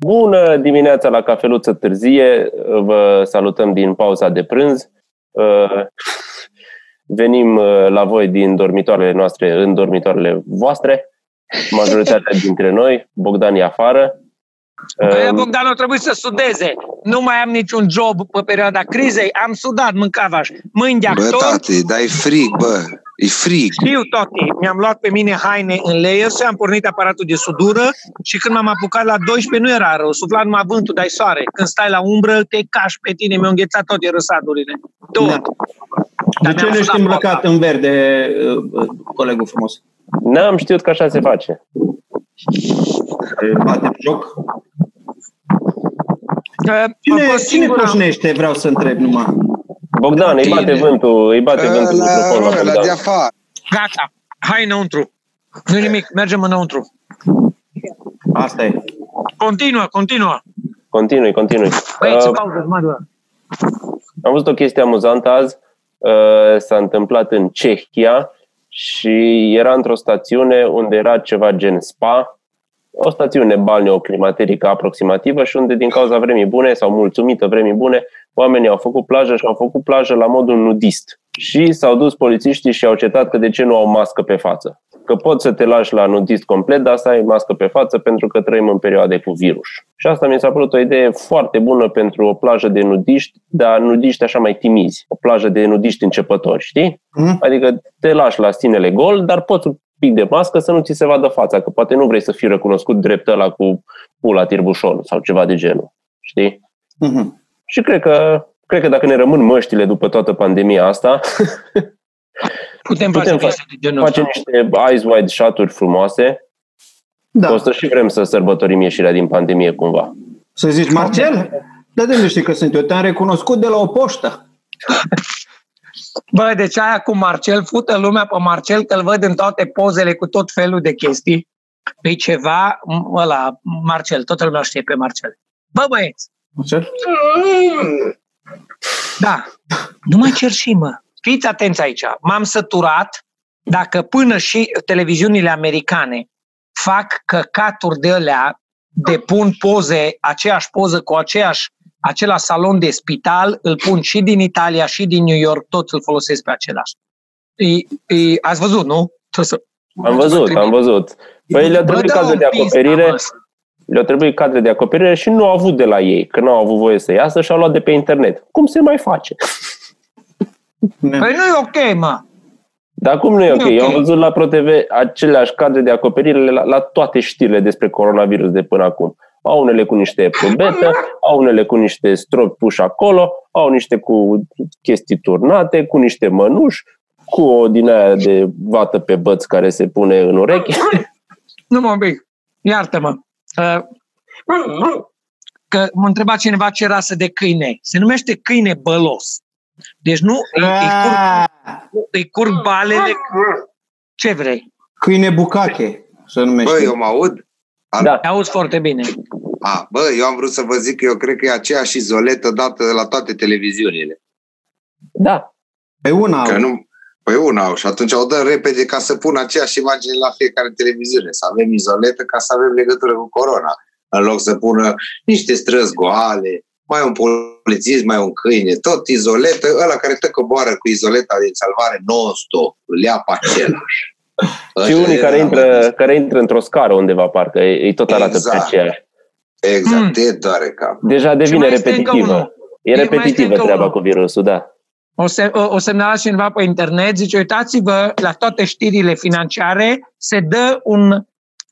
Bună dimineața la cafeluță târzie, vă salutăm din pauza de prânz. Uh, venim uh, la voi din dormitoarele noastre în dormitoarele voastre, majoritatea dintre noi, Bogdan e afară. Băi, Bogdan, o trebuie să sudeze. Nu mai am niciun job pe perioada crizei. Am sudat, mâncavaș. Mâini de actor. Bă, tate, dar e frig, bă. E frig. Știu toate. Mi-am luat pe mine haine în layers și am pornit aparatul de sudură și când m-am apucat la 12 nu era rău. Sufla numai vântul, dai soare. Când stai la umbră, te cași pe tine. Mi-au înghețat toate răsadurile. Tot. Da. De ce nu ești îmbrăcat în verde, uh, colegul frumos? N-am știut că așa se face. Bate joc? Că Cine, a fost cine singura- poșnește, vreau să întreb numai. Bogdan, îi bate Tine. vântul, îi bate vântul la, microfonul la la de Bogdan. afară. Gata. Hai înăuntru. nu nimic. Mergem înăuntru. Asta e. Continuă, continuă. Continui, continui. Băieți, Uh, pauză, mă doar. Am văzut o chestie amuzantă azi. Uh, S-a întâmplat în Cehia și era într-o stațiune unde era ceva gen spa, o stațiune balneoclimaterică aproximativă și unde din cauza vremii bune sau mulțumită vremii bune, oamenii au făcut plajă și au făcut plajă la modul nudist. Și s-au dus polițiștii și au cetat că de ce nu au mască pe față. Că poți să te lași la nudist complet, dar să ai mască pe față pentru că trăim în perioade cu virus. Și asta mi s-a părut o idee foarte bună pentru o plajă de nudiști, dar nudiști așa mai timizi. O plajă de nudiști începători, știi? Mhm. Adică te lași la stinele gol, dar poți un pic de mască să nu ți se vadă fața, că poate nu vrei să fii recunoscut drept ăla cu pula tirbușon sau ceva de genul. Știi? Mhm. Și cred că, cred că dacă ne rămân măștile după toată pandemia asta, Putem, putem face chestii de genul ăsta. facem niște eyes wide shot-uri frumoase. Da. O să și vrem să sărbătorim ieșirea din pandemie cumva. Să zici, Marcel? Da, de unde știi că sunt eu? Te-am recunoscut de la o poștă. Bă, deci aia cu Marcel, fută lumea pe Marcel, că îl văd în toate pozele cu tot felul de chestii. E ceva, m- ăla, Marcel, toată lumea știe pe Marcel. Bă, băieți, Marcel? da, nu mai cer și mă. Fiți atenți aici. M-am săturat dacă până și televiziunile americane fac căcaturi de alea, depun poze, aceeași poză cu aceeași, același salon de spital, îl pun și din Italia și din New York, toți îl folosesc pe același. E, e, ați văzut, nu? Trebuie să- Am văzut, am văzut. Păi le-au Bă, trebuit dă cadre un de pis, acoperire, mă. le-au trebuit cadre de acoperire și nu au avut de la ei, că nu au avut voie să iasă și au luat de pe internet. Cum se mai face? Da. Păi nu e ok, mă. Dar cum nu e ok? Nu e Eu ok. am văzut la ProTV aceleași cadre de acoperire la, la toate știrile despre coronavirus de până acum. Au unele cu niște probetă, au unele cu niște stropi puși acolo, au niște cu chestii turnate, cu niște mănuși, cu o din aia de vată pe băț care se pune în urechi. Nu mă un pic. Iartă-mă. Uh, Că mă întreba cineva ce rasă de câine. Se numește câine bălos. Deci nu îi, îi, curg, Ah, îi curg balele. Ce vrei? Câine bucache, se numește. Bă, eu mă aud? Da. Te auzi foarte bine. A, bă, eu am vrut să vă zic că eu cred că e aceeași izoletă dată la toate televiziunile. Da. Pe una Că au. nu, Păi una au și atunci o dă repede ca să pună aceeași imagine la fiecare televiziune, să avem izoletă ca să avem legătură cu corona, în loc să pună niște străzi goale, mai un polițist, mai un câine, tot izoletă, ăla care tă coboară cu izoleta din salvare non-stop, îl ia pe același. Și unii care intră, care intră într-o scară undeva, parcă ei tot arată Exact. pe aceeași. Exact, Mm. te doare cap. Deja devine mai este încă repetitivă. unul. E mai este repetitivă încă treaba unul. cu virusul, da. O, se, o, o semnala cineva pe internet, zice, uitați-vă, la toate știrile financiare se dă un...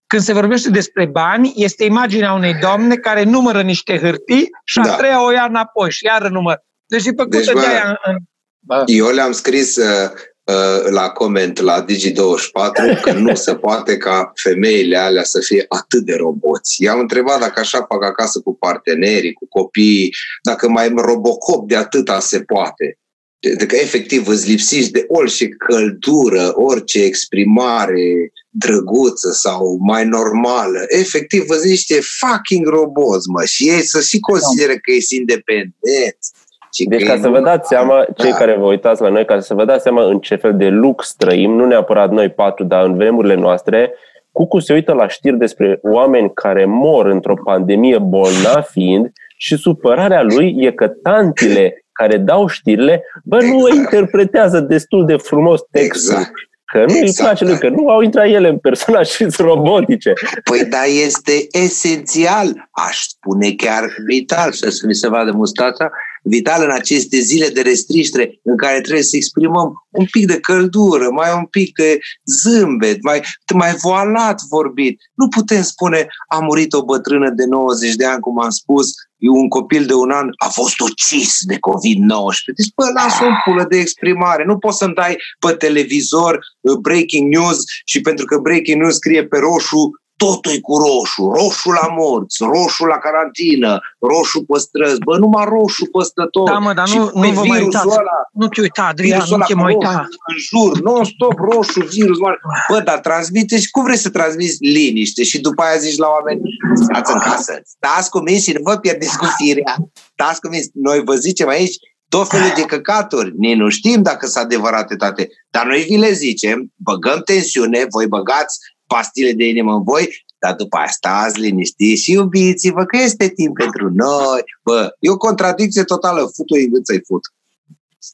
Când se vorbește despre bani, este imaginea unei doamne care numără niște hârtii și a Da. treia o ia înapoi și iară număr. Deci e făcută Deci, bă, de aia în, în... Bă. Eu le-am scris uh, uh, la coment la Digi24 că nu se poate ca femeile alea să fie atât de roboți. I-am întrebat dacă așa fac acasă cu partenerii, cu copiii, dacă mai robocop de atâta se poate. De, de că efectiv îți lipsiți de orice căldură, orice exprimare drăguță sau mai normală. Efectiv, vă zic niște fucking roboți, mă. Și ei să și consideră că ești independenți. Și Deci că ca ei să nu- vă dați seama, cei Da. care vă uitați la noi, ca să vă dați seama în ce fel de lux trăim, nu neapărat noi patru, dar în vremurile noastre, Cucu se uită la știri despre oameni care mor într-o pandemie bolnav fiind și supărarea lui e că tantile care dau știrile, bă, nu exact. interpretează destul de frumos textul. Exact. Că nu exact. îi place lui, că nu au intrat ele în personaj și sunt robotice. Păi da, este esențial, aș spune chiar vital, să mi se vadă mustața, vital în aceste zile de restriștere în care trebuie să exprimăm un pic de căldură, mai un pic de zâmbet, mai, mai voalat vorbit. Nu putem spune a murit o bătrână de 90 de ani, cum am spus, un copil de un an a fost ucis de COVID-19. Deci, bă, lasă o pulă de exprimare. Nu poți să-mi dai pe televizor uh, breaking news și pentru că breaking news scrie pe roșu, totul e cu roșu, roșu la morți, roșu la carantină, roșu pe străzi, bă, numai roșu peste tot. Da, mă, dar nu, nu vă mai uitați, ăla, nu te uita, Adrian, nu te mai uita. În jur, non-stop roșu, virus mare. Bă, dar transmite și cum vreți să transmiți liniște și după aia zici la oameni, stați în casă, stați cu mine și nu vă pierdeți cu firea, stați cu mine. Noi vă zicem aici tot felul de căcaturi. Nici nu știm dacă sunt adevărate toate, dar noi vi le zicem, băgăm tensiune, voi băgați pastile de inimă în voi, dar după aia stați liniștiți și iubiți-vă că este timp pentru noi. Bă, e o contradicție totală, fut-o să-i fut.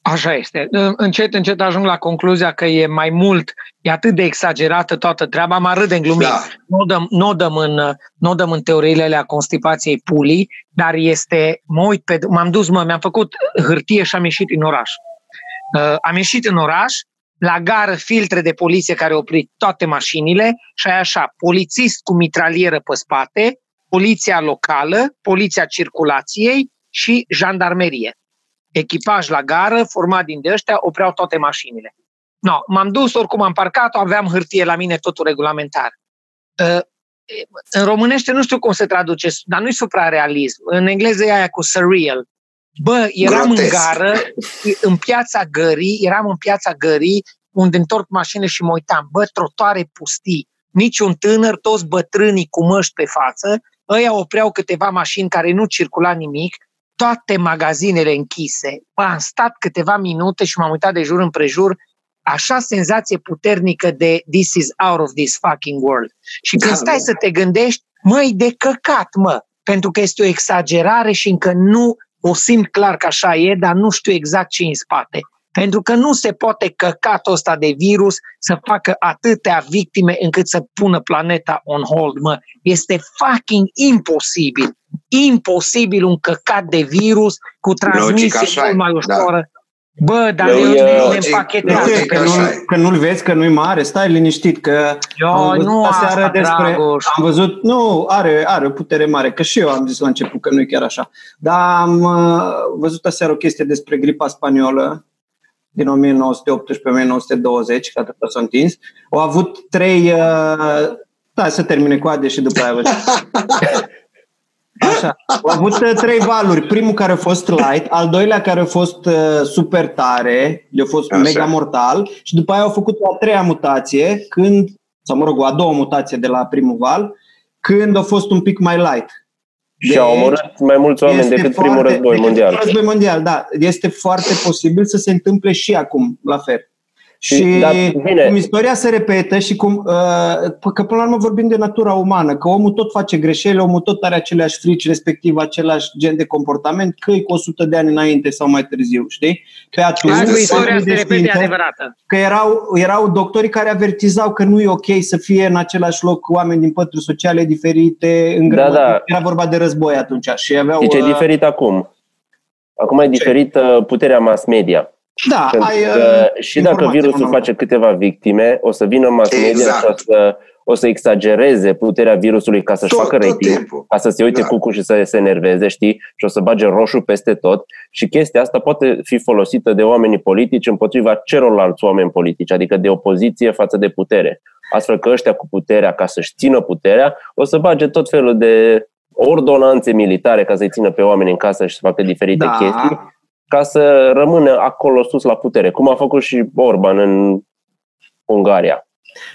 Așa este. Încet, încet ajung la concluzia că e mai mult, e atât de exagerată toată treaba, mă râd în glumit. Da. Nu, dăm, nu, dăm în, nu dăm în teoriile alea constipației pulii, dar este, mă uit pe, m-am dus, mă, mi-am făcut hârtie și am ieșit în oraș. Uh, am ieșit în oraș la gară filtre de poliție care au oprit toate mașinile și ai așa, polițist cu mitralieră pe spate, poliția locală, poliția circulației și jandarmerie. Echipaj la gară, format din de ăștia, opreau toate mașinile. No, m-am dus, oricum am parcat aveam hârtie la mine, totul regulamentar. Uh, în românește nu știu cum se traduce, dar nu-i suprarealism. În engleză e aia cu surreal. Bă, eram Grotesc. în gară, în piața gării, eram în piața gării, unde întorc mașinile și mă uitam. Bă, trotoare pustii, niciun tânăr, toți bătrânii cu măști pe față, ăia opreau câteva mașini care nu circula nimic, toate magazinele închise. Bă, am stat câteva minute și m-am uitat de jur împrejur, așa senzație puternică de this is out of this fucking world. Și când da, stai să te gândești, măi, de căcat, mă, pentru că este o exagerare și încă nu o simt clar că așa e, dar nu știu exact ce în spate. Pentru că nu se poate căcatul ăsta de virus să facă atâtea victime încât să pună planeta on hold, mă. Este fucking imposibil. Imposibil un căcat de virus cu transmisie mult mai da. ușoară. Da. Bă, dar eu, eu le împachetează. Că, nu, că nu-l vezi, că nu-i mare, stai liniștit, că eu, am văzut nu asta, despre, Dragoș. Am văzut, nu, are, are o putere mare, că și eu am zis la început că nu e chiar așa. Dar am uh, văzut aseară o chestie despre gripa spaniolă din 1918-1920, că atât s-a întins. Au avut trei... Uh, da, să termine cu Ade și după aia Așa. Au avut uh, trei valuri. Primul care a fost light, al doilea care a fost uh, super tare, le-a fost Așa. mega mortal și după aia au făcut o a treia mutație, când, sau mă rog, o a doua mutație de la primul val, când a fost un pic mai light. Și deci, au omorât mai mulți oameni decât foarte, primul război mondial. Primul război mondial, da. Este foarte posibil să se întâmple și acum, la fel. Și da, bine. cum istoria se repetă și cum, uh, că până la urmă vorbim de natura umană, că omul tot face greșeli, omul tot are aceleași frici, respectiv același gen de comportament, că e cu 100 de ani înainte sau mai târziu, știi? Pe atunci, istoria se repete adevărată. Că erau, erau doctorii care avertizau că nu e ok să fie în același loc oameni din pături sociale diferite, în da, da. era vorba de război atunci. Și aveau, deci e uh, diferit acum. Acum e diferit puterea mass media. Da, ai, că, uh, și dacă virusul face câteva victime, o să vină mass media exact. și o să, o să exagereze puterea virusului ca să-și tot, facă rating, ca să se uite da. cucu și să se enerveze, știi? Și o să bage roșu peste tot. Și chestia asta poate fi folosită de oamenii politici împotriva celorlalți oameni politici, adică de opoziție față de putere. Astfel că ăștia cu puterea, ca să-și țină puterea, o să bage tot felul de ordonanțe militare ca să-i țină pe oameni în casă și să facă diferite da. chestii ca să rămână acolo sus la putere, cum a făcut și Orban în Ungaria.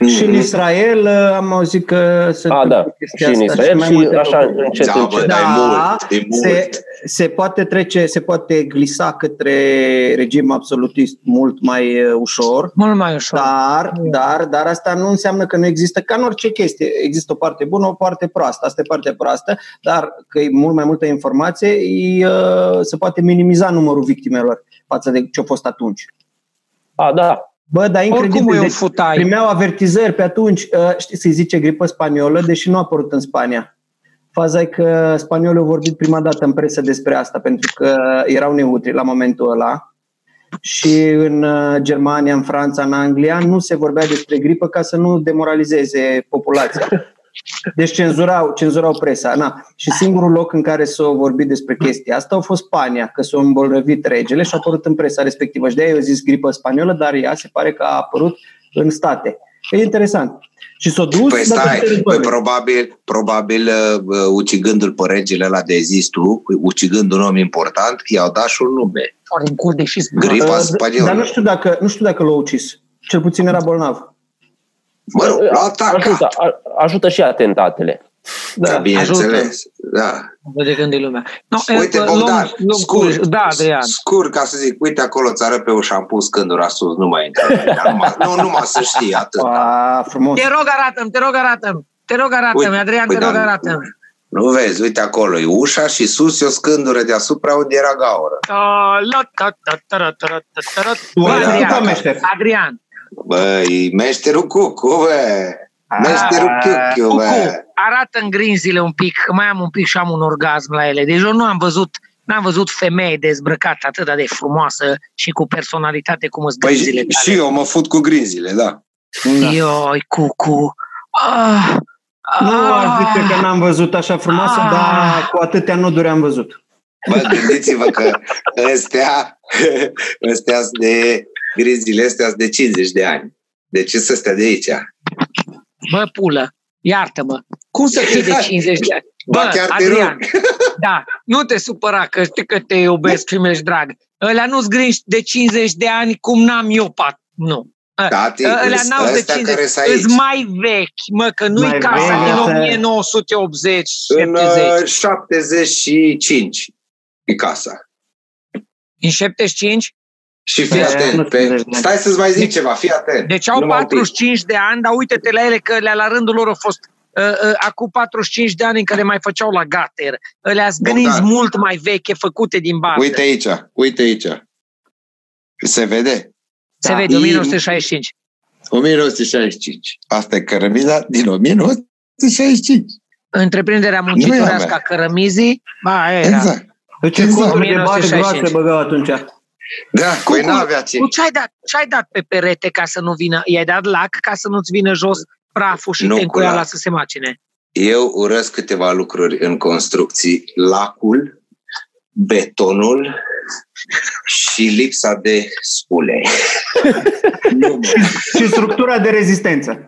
Și în Israel am auzit că se A, da, și în Israel și, și așa încet, da, încet. Da, se, se poate trece, se poate glisa către regim absolutist mult mai uh, ușor. Mult mai ușor. Dar, dar, dar asta nu înseamnă că nu există, ca în orice chestie, există o parte bună, o parte proastă. Asta e partea proastă, dar că e mult mai multă informație, e, uh, se poate minimiza numărul victimelor față de ce a fost atunci. A, da, Bă, dar incredibil. Oricum e un Deci, futai. primeau avertizări pe atunci, uh, știi, se zice gripă spaniolă, deși nu a apărut în Spania. Faza e că spaniolii au vorbit prima dată în presă despre asta, pentru că erau neutri la momentul ăla. Și în uh, Germania, în Franța, în Anglia nu se vorbea despre gripă ca să nu demoralizeze populația. Deci cenzurau, cenzurau presa. Na. Și singurul loc în care s-a vorbit despre chestia asta a fost Spania, că s-a îmbolnăvit regele și a apărut în presa respectivă. Și de aia eu zis gripă spaniolă, dar ea se pare că a apărut în state. E interesant. Și s-a dus Păi datorită stai, păi războiului. probabil, probabil uh, ucigându-l pe regele ăla de zis tu, ucigând un om important, i-au dat și un nume. Ori în cur de și Gripa Uh, spaniolă. Dar nu știu, dacă, nu știu dacă l-a ucis. Cel puțin era bolnav. Mă rog, l-au atacat. ajută, a- ajută și atentatele. Da, bineînțeles. Da. de gândi lumea. No, Uite, e, Bogdan, luăm- luăm scurt, cu- Da, Adrian. scurt ca să zic, uite acolo țară pe ușa, am pus cândura sus, nu mai intră. Numai- nu, numai să știi, atât. A, frumos. Te rog, arată-mi, te rog, arată-mi. Te rog, arată-mi, Uite, Adrian, păi te rog, da, arată-mi. Nu vezi, uite acolo, e ușa și sus e o scândură deasupra unde era gaură. Ta, la, ta, ta, ta, ra, ta, ra, ta, ta, ra. Tu Bă, ai da, făcut Adrian, meșter. Adrian, Băi, meșterul Cucu, bă! Meșterul Chiuchiu, Cucu, bă! arată în grinzile un pic, că mai am un pic și am un orgasm la ele. Deci eu nu am văzut, n-am văzut femeie dezbrăcată atât de frumoasă și cu personalitate cum îți Păi grinzile și, și eu mă fut cu grinzile, da. tale. Ioi, Cucu. Ah, Nu aș ah, zice că n-am văzut așa frumoasă, Ah. dar cu atâtea noduri am văzut. Bă, gândiți-vă că ăstea, ăstea sunt de grinzile astea sunt de 50 de ani. De ce să stea de aici? Bă, pulă, iartă-mă. Cum să fii de 50 de ani? Ba, Bă, chiar te Adrian, da, nu te supăra că știi că te iubesc și mi-ești drag. Ălea nu-ți grinși de 50 de ani cum n-am eu pat. Nu. Tati, Ălea îs- n-au de ăstea 50. care sunt aici. Îs mai vechi, mă, că nu-i Mai casa vechi, din asta- 1980 În 70. uh, 75 e casa. În 75? Și fii Pe- atent. nu Pe, 50 de ani. stai să-ți mai zic ceva, fii atent. Deci au Numai un pic. 45 de ani, dar uite-te la ele că le la rândul lor au fost uh, uh, acum 45 de ani în care mai făceau la gater. Ălea Bogdan. zgâniți mult mai veche, făcute din bază. Uite aici, uite aici. Se vede? Se Da. vede, 1965. 1965. Asta e cărămiza din 1965. Întreprinderea Nu e a muncitorească mea. a cărămizii, ba, era. Exact. Deci ce Exact. conturi de bani 1965. groase băgau atunci. Da, Cum, păi cum? n-avea ce. Tu ce-ai dat, ce-ai dat pe perete ca să nu vină? I-ai dat lac ca să nu-ți vină jos praful și Nu cu tencuiala lac. să se macine? Eu urăsc câteva lucruri în construcții. Lacul, betonul și lipsa de spule. nu, mă. Și structura de rezistență.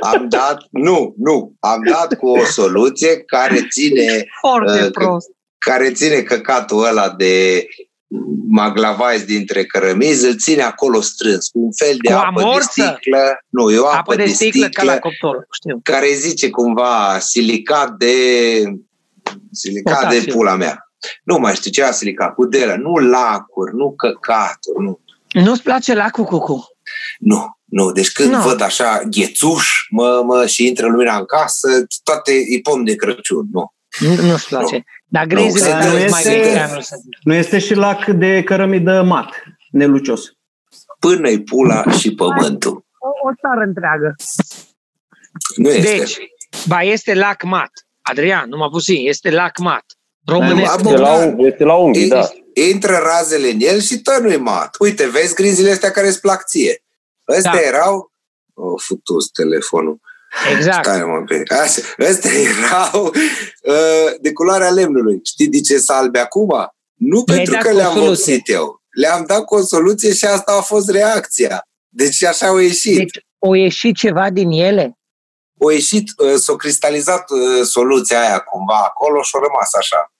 Am dat, nu, nu, am dat cu o soluție care ține, Foarte Uh, prost. care ține căcatul ăla de maglavais dintre cărămizi, îl ține acolo strâns, cu un fel de Cu apă amorță? de sticlă. Nu, e o apă, Apă de sticlă ca la cuptor, știu. care zice cumva silicat de silicat de Potațiu. pula mea. Nu mai știu ce a silicat, cu delă, nu lacuri, nu căcaturi, nu. Nu-ți place lacul, Cucu? Nu, nu. Deci când Nu. văd așa ghețuș, mă, mă, și intră lumina în casă, toate e pom de Crăciun, nu. Nu- Nu-ți place. Dar grezile se nu dă- mai este- vechi. anul ăsta. Nu este și lac de cărămidă mat, nelucios. Până-i pula și pământul. O, o țară întreagă. Nu este. Deci, ba este lac mat. Adrian, numai puțin, este lac mat. Da, Românesc. Bă, Este la, Bogdan, este la unghii, E- da. Intră razele în el și tot nu-i mat. Uite, vezi grinzile astea care îți plac ție. Ăstea Da. erau... O, futus telefonul. Exact. Stai mă un pic. Așa, ăstea erau uh, de culoarea lemnului. Știi de ce sunt albe acum? Nu Le-ai pentru dat că cu o le-am soluție. vopsit eu. Le-am dat cu o soluție și asta a fost reacția. Deci așa au ieșit. Deci, o ieși ceva din ele? Au ieșit, uh, s-a cristalizat uh, soluția aia cumva acolo și a rămas așa.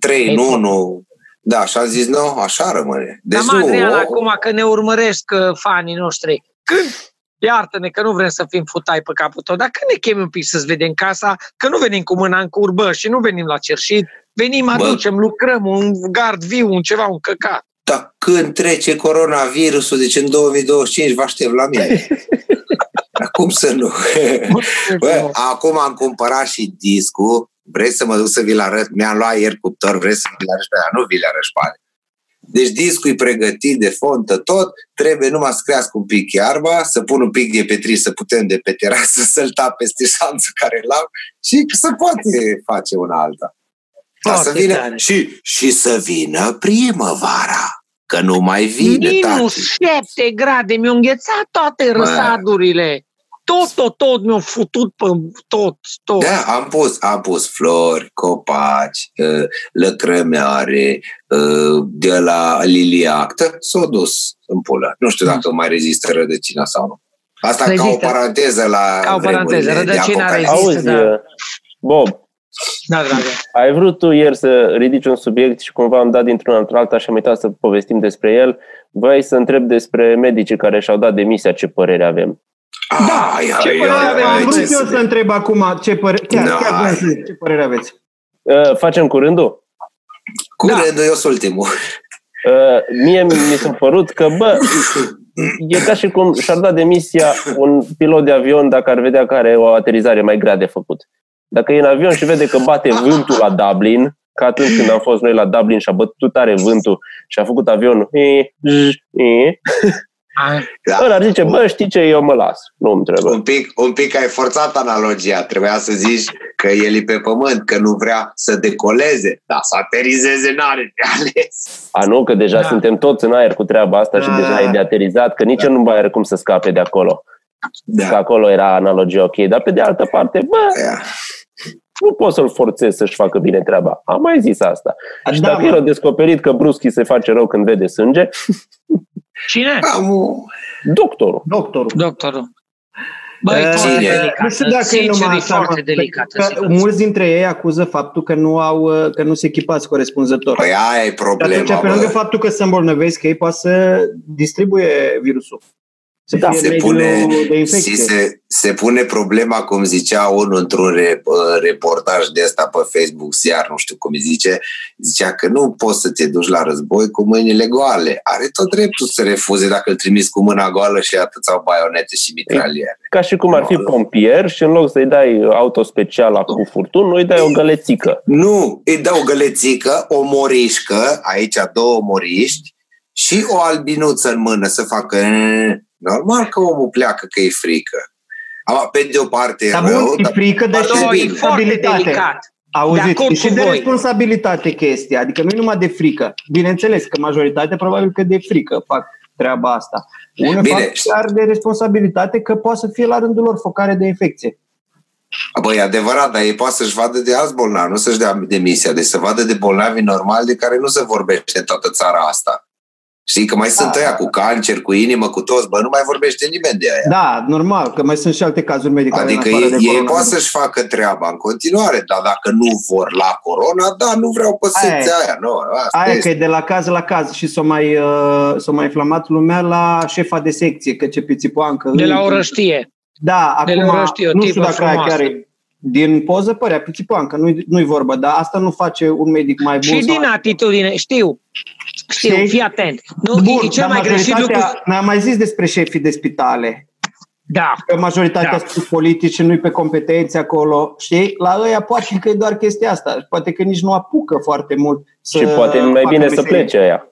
3 Ei, în bun. 1. Da, și am zis, nu, așa rămâne. Deci Dar, mă, nu, Adrian, o- acum că ne urmăresc uh, fanii noștri, când, iartă-ne că nu vrem să fim futai pe capul tău, dar când ne chemi un pic să-ți vedem casa, că nu venim cu mâna în curbă și nu venim la cerșit, Venim, aducem, Bă. lucrăm, un gard viu, un ceva, un căcat. Dar când trece coronavirusul, deci în 2025 vă aștept la mine. Acum să nu? Bă, acum am cumpărat și discul. Vreți să mă duc să vi-l arăt? Mi-am luat ieri cuptor, vreți să vi-l arăt pe Nu vi-l arăt pe deci discul e pregătit de fontă tot, trebuie numai să crească un pic iarba, să pun un pic de petriș să putem de pe terasă să-l tap peste șanță care l-am și să poate face una alta. Dar să vină, și, și să vină primăvara, că nu mai vine. Minus 7 grade, mi-au înghețat toate răsadurile tot, tot, tot mi-au futut pe tot, tot. Da, am pus, am pus flori, copaci, uh, lăcrămeare, uh, de la liliac, s-a dus în pulă. Nu știu dacă mai rezistă rădăcina sau nu. Asta rezistă. ca o paranteză la Ca o paranteză, rădăcina rezistă, Auzi, da. Bob, da, dragă. Ai vrut tu ieri să ridici un subiect și cumva am dat dintr-un într-alta și am uitat să povestim despre el. Vrei să întreb despre medicii care și-au dat demisia, ce părere avem? Da, ai, ce ai, părere ai, aveți? Am vrut eu să întreb acum ce părere, chiar, da. chiar ce părere aveți. Uh, facem curândul? Curândul, da. eu sunt ultimul. Uh, mie mi s-a părut că, bă, e ca și cum și-ar da demisia un pilot de avion dacă ar vedea că are o aterizare mai grea de făcut. Dacă e în avion și vede că bate vântul la Dublin, ca atunci când am fost noi la Dublin și a bătut tare vântul și a făcut avionul, da. Ăla zice, bă, știi ce, eu mă las, nu îmi trebuie. Un pic, un pic ai forțat analogia, trebuia să zici că el e pe pământ, că nu vrea să decoleze, dar să aterizeze n-are de ales. A, nu, că deja da. suntem toți în aer cu treaba asta da. și deja e de aterizat, că nici da. nu mai are cum să scape de acolo. Da. Că acolo era analogia ok, dar pe de altă parte, bă, da. nu poți să-l forțezi să-și facă bine treaba. Am mai zis asta. Da, și dacă el a descoperit că bruschi se face rău când vede sânge, Cine? Am... Doctorul. Doctorul. Doctorul. Băi, Cine? Nu știu dacă e numai așa, foarte delicată că mulți dintre ei acuză faptul că nu au că nu se echipați corespunzător. Păi aia e problema. atunci, pe lângă faptul că se îmbolnăvesc, ei poate să distribuie virusul. Să da, se pune, de se, se pune problema, cum zicea unul într-un re, reportaj de asta pe Facebook, iar nu știu cum îi zice, zicea că nu poți să te duci la război cu mâinile goale. Are tot dreptul să refuze dacă îl trimiți cu mâna goală și atât sau baionete și mitraliere. Ca și cum ar fi pompier și în loc să-i dai auto special cu furtun, nu îi dai o gălețică. Nu, îi dai o gălețică, o morișcă, aici două moriști, și o albinuță în mână să facă Normal că omul pleacă că e frică. Ama, pe de o parte dar rău, e frică, dar și e foarte delicat. Auziți, de și de responsabilitate chestia, adică nu e numai de frică. Bineînțeles că majoritatea probabil că de frică fac treaba asta. Unul Bine. fac de responsabilitate că poate să fie la rândul lor focare de infecție. Băi, adevărat, dar ei poate să-și vadă de alți bolnavi, nu să-și dea demisia, deci să vadă de bolnavi normali de care nu se vorbește în toată țara asta. Știi că mai sunt da. ăia cu cancer, cu inimă, cu toți, bă, nu mai vorbește nimeni de aia. Da, normal, că mai sunt și alte cazuri medicale. Adică ei, ei pot să-și facă treaba în continuare, dar dacă nu vor la corona, da, nu vreau păsăția aia. aia. Nu, asta aia este. că e de la caz la caz și s-a mai, uh, s-a mai inflamat lumea la șefa de secție, că ce pițipoancă. De la o răștie. Da, de acum, la răștie, nu știu dacă aia chiar e din poză părea pițipoancă, nu-i, nu-i vorba, dar asta nu face un medic mai bun. Și din sau... atitudine, știu, știu, Știi? fii atent. Nu, Bun, e cel mai greșit lucru. Ne-am mai zis despre șefii de spitale. Da. Că majoritatea da. sunt politici și nu-i pe competențe acolo. Știi? La ăia poate că e doar chestia asta. Poate că nici nu apucă foarte mult să Și poate mai bine meserie. să plece aia.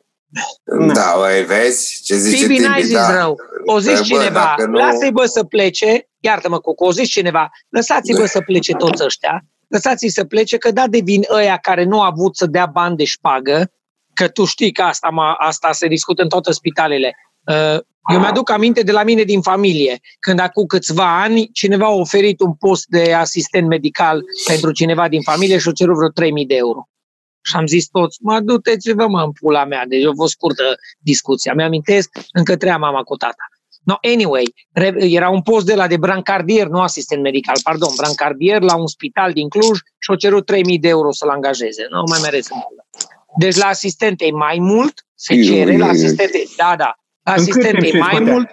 Da, băi, vezi ce zice Tibi, n-ai zis da. rău. O zis bă, cineva, nu... lasă-i bă să plece, iartă-mă, Coco, o zis cineva, lăsați-i bă să plece toți ăștia, lăsați-i să plece, că da devin ăia care nu au avut să dea bani de șpagă, că tu știi că asta, asta se discută în toate spitalele. Uh, eu mi-aduc aminte de la mine din familie, când acum câțiva ani cineva a oferit un post de asistent medical pentru cineva din familie și a cerut vreo 3.000 de euro. Și am zis toți, mă, du-te vă mă în pula mea. Deci a fost scurtă discuția. Mi-amintesc, încă treia mama cu tata. No, anyway, era un post de la de brancardier, nu asistent medical, pardon, brancardier la un spital din Cluj și au cerut 3.000 de euro să-l angajeze. Nu mai mereu să Deci la asistente e mai mult, se cere la asistente, da, da, la asistente e mai mult,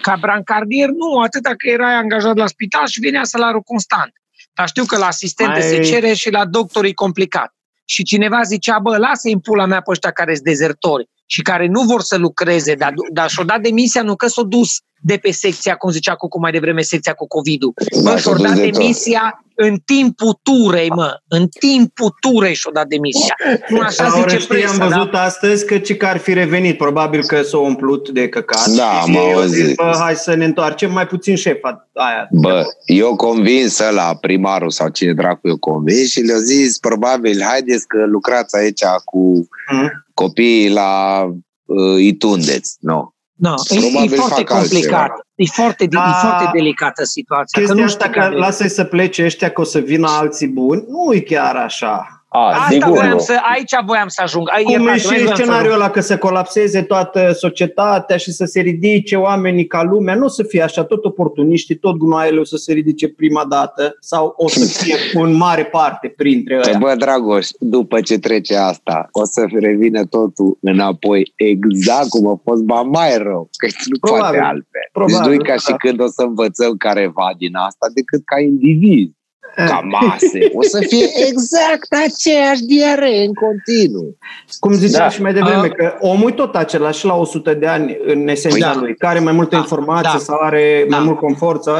ca brancardier, nu, atâta că erai angajat la spital și venea salariul constant. Dar știu că la asistente Mai... se cere și la doctorii complicat. Și cineva zicea, bă, lasă-i în pula mea pe ăștia care sunt dezertori și care nu vor să lucreze, dar, dar și-o dat demisia, nu că s-o dus de pe secția, cum zicea Cucu mai devreme, secția cu COVID-ul. Da, și-o dat de demisia în timpul turei, mă. În timpul turei și-o dat demisia. Nu așa Laura, zice presa, am văzut da? astăzi că ce că ar fi revenit. Probabil că s-a umplut de căcat. Da, am auzit. Bă, hai să ne întoarcem mai puțin șefa aia. Bă, eu convins la primarul sau cine dracu eu convins și le-au zis probabil, haideți că lucrați aici cu hmm? copiii la uh, Itundeți. No. No, e, e foarte complicat. E foarte, da, e foarte delicată situația. Chestia că nu asta că lasă să plece ăștia că o să vină alții buni, nu e chiar așa. A, Asta sigur, voiam să, aici voiam să ajung. Ai, Cum e și scenariul ăla că să colapseze toată societatea și să se ridice oamenii ca lumea, nu o să fie așa, tot oportuniștii, tot gunoaiele o să se ridice prima dată sau o să fie în mare parte printre ăia. Bă, Dragoș, după ce trece asta, o să revină totul înapoi exact cum a fost, ba mai rău, că nu probabil, poate altfel. Probabil, deci nu e ca da. și când o să învățăm careva din asta, decât ca indivizi ca mase, o să fie exact aceeași diaree în continuu. Cum ziceam da. și mai devreme, uh. că omul e tot același la 100 de ani în esența păi, lui, care are mai multă da. informație da. sau are da. mai mult confort sau